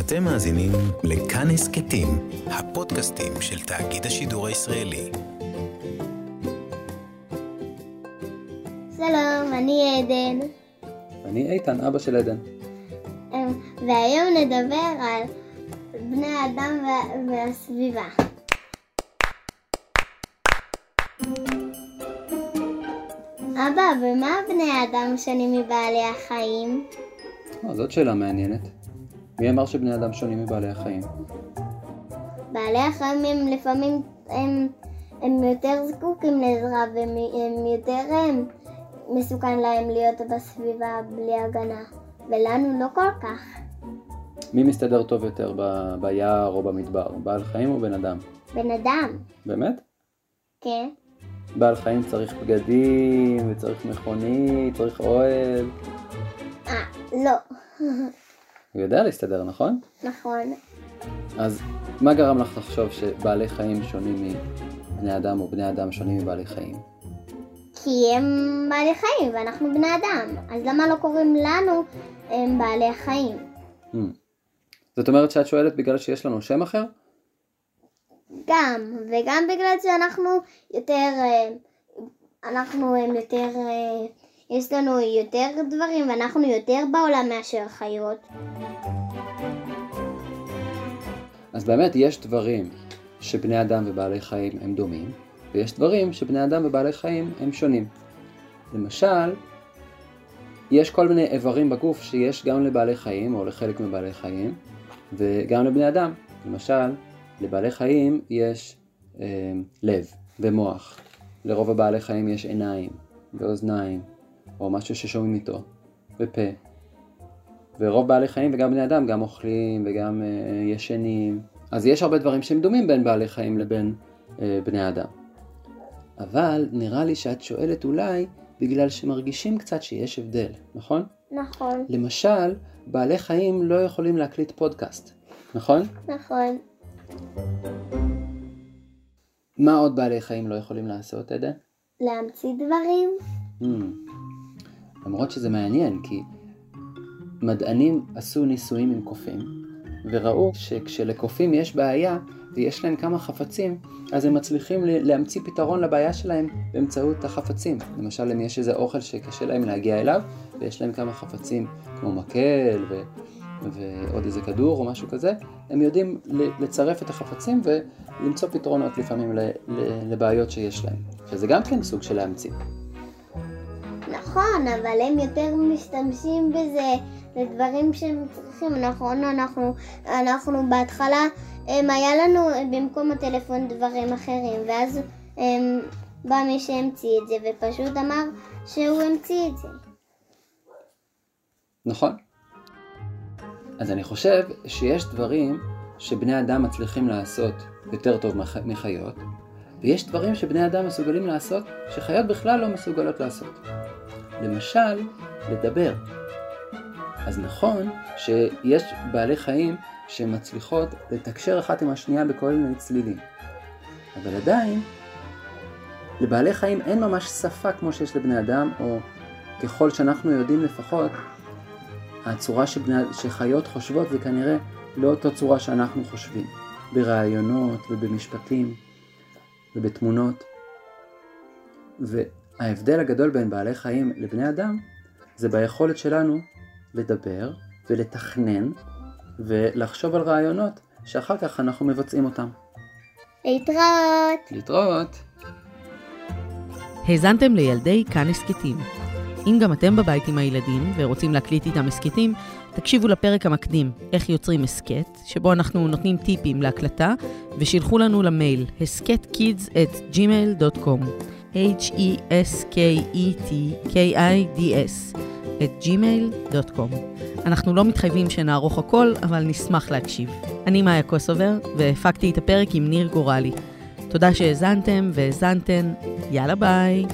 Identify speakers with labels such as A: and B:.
A: אתם מאזינים לכאן הסכתים, הפודקאסטים של תאגיד השידור הישראלי.
B: שלום, אני עדן,
C: אני איתן, אבא של עדן.
B: אמ, והיום נדבר על בני האדם וה- והסביבה. אבא, במה בני האדם שונים מבעלי החיים?
C: אה, זאת שאלה מעניינת. מי אמר שבני אדם שונים מבעלי החיים?
B: בעלי החיים הם לפעמים הם, הם יותר זקוקים לעזרה והם הם יותר הם, מסוכן להם להיות בסביבה בלי הגנה, ולנו לא כל כך.
C: מי מסתדר טוב יותר ב- ביער או במדבר? בעל חיים או בן אדם?
B: בן אדם,
C: באמת?
B: כן?
C: בעל חיים צריך בגדים, וצריך מכונית, צריך אוהל.
B: אה, לא.
C: הוא יודע להסתדר, נכון?
B: נכון.
C: אז מה גרם לך לחשוב שבעלי חיים שונים מבני אדם או בני אדם שונים מבעלי חיים?
B: כי הם בעלי חיים ואנחנו בני אדם, אז למה לא קוראים לנו הם בעלי החיים?
C: Hmm. זאת אומרת שאת שואלת בגלל שיש לנו שם אחר?
B: גם, וגם בגלל שאנחנו יותר, אה, אנחנו הם יותר, אה, יש לנו יותר דברים ואנחנו יותר בעולם מאשר חיות.
C: אז באמת יש דברים שבני אדם ובעלי חיים הם דומים, ויש דברים שבני אדם ובעלי חיים הם שונים. למשל, יש כל מיני איברים בגוף שיש גם לבעלי חיים, או לחלק מבעלי חיים, וגם לבני אדם. למשל, לבעלי חיים יש אה, לב ומוח. לרוב הבעלי חיים יש עיניים ואוזניים, או משהו ששומעים איתו, ופה. ורוב בעלי חיים וגם בני אדם גם אוכלים וגם אה, ישנים. אז יש הרבה דברים שהם דומים בין בעלי חיים לבין אה, בני אדם. אבל נראה לי שאת שואלת אולי בגלל שמרגישים קצת שיש הבדל, נכון?
B: נכון,
C: למשל, בעלי חיים לא יכולים להקליט פודקאסט, נכון?
B: נכון.
C: מה עוד בעלי חיים לא יכולים לעשות, עדן?
B: להמציא דברים?
C: Hmm. למרות שזה מעניין, כי מדענים עשו ניסויים עם קופים, וראו שכשלקופים יש בעיה ויש להם כמה חפצים, אז הם מצליחים להמציא פתרון לבעיה שלהם באמצעות החפצים. למשל, אם יש איזה אוכל שקשה להם להגיע אליו, ויש להם כמה חפצים כמו מקל ו... ועוד איזה כדור או משהו כזה, הם יודעים לצרף את החפצים ולמצוא פתרונות לפעמים לבעיות שיש להם. שזה גם כן סוג של להמציא.
B: נכון, אבל הם יותר משתמשים בזה לדברים שהם צריכים. נכון, אנחנו, אנחנו בהתחלה, הם, היה לנו במקום הטלפון דברים אחרים, ואז הם, בא מי שהמציא את זה ופשוט אמר שהוא המציא את זה.
C: נכון. אז אני חושב שיש דברים שבני אדם מצליחים לעשות יותר טוב מח- מחיות, ויש דברים שבני אדם מסוגלים לעשות שחיות בכלל לא מסוגלות לעשות. למשל, לדבר. אז נכון שיש בעלי חיים שמצליחות לתקשר אחת עם השנייה בכל מיני צלילים. אבל עדיין, לבעלי חיים אין ממש שפה כמו שיש לבני אדם, או ככל שאנחנו יודעים לפחות, הצורה שבני, שחיות חושבות זה כנראה לא אותו צורה שאנחנו חושבים, ברעיונות ובמשפטים ובתמונות. וההבדל הגדול בין בעלי חיים לבני אדם זה ביכולת שלנו לדבר ולתכנן ולחשוב על רעיונות שאחר כך אנחנו מבצעים אותם.
B: להתראות!
C: להתראות!
D: האזנתם לילדי כאן הסכתים. אם גם אתם בבית עם הילדים ורוצים להקליט איתם הסכתים, תקשיבו לפרק המקדים, איך יוצרים הסכת, שבו אנחנו נותנים טיפים להקלטה, ושילחו לנו למייל הסכתkids at gmail.com h-e-s-k-e-t-k-i-d-s at gmail.com אנחנו לא מתחייבים שנערוך הכל, אבל נשמח להקשיב. אני מאיה קוסובר, והפקתי את הפרק עם ניר גורלי. תודה שהאזנתם והאזנתן, יאללה ביי.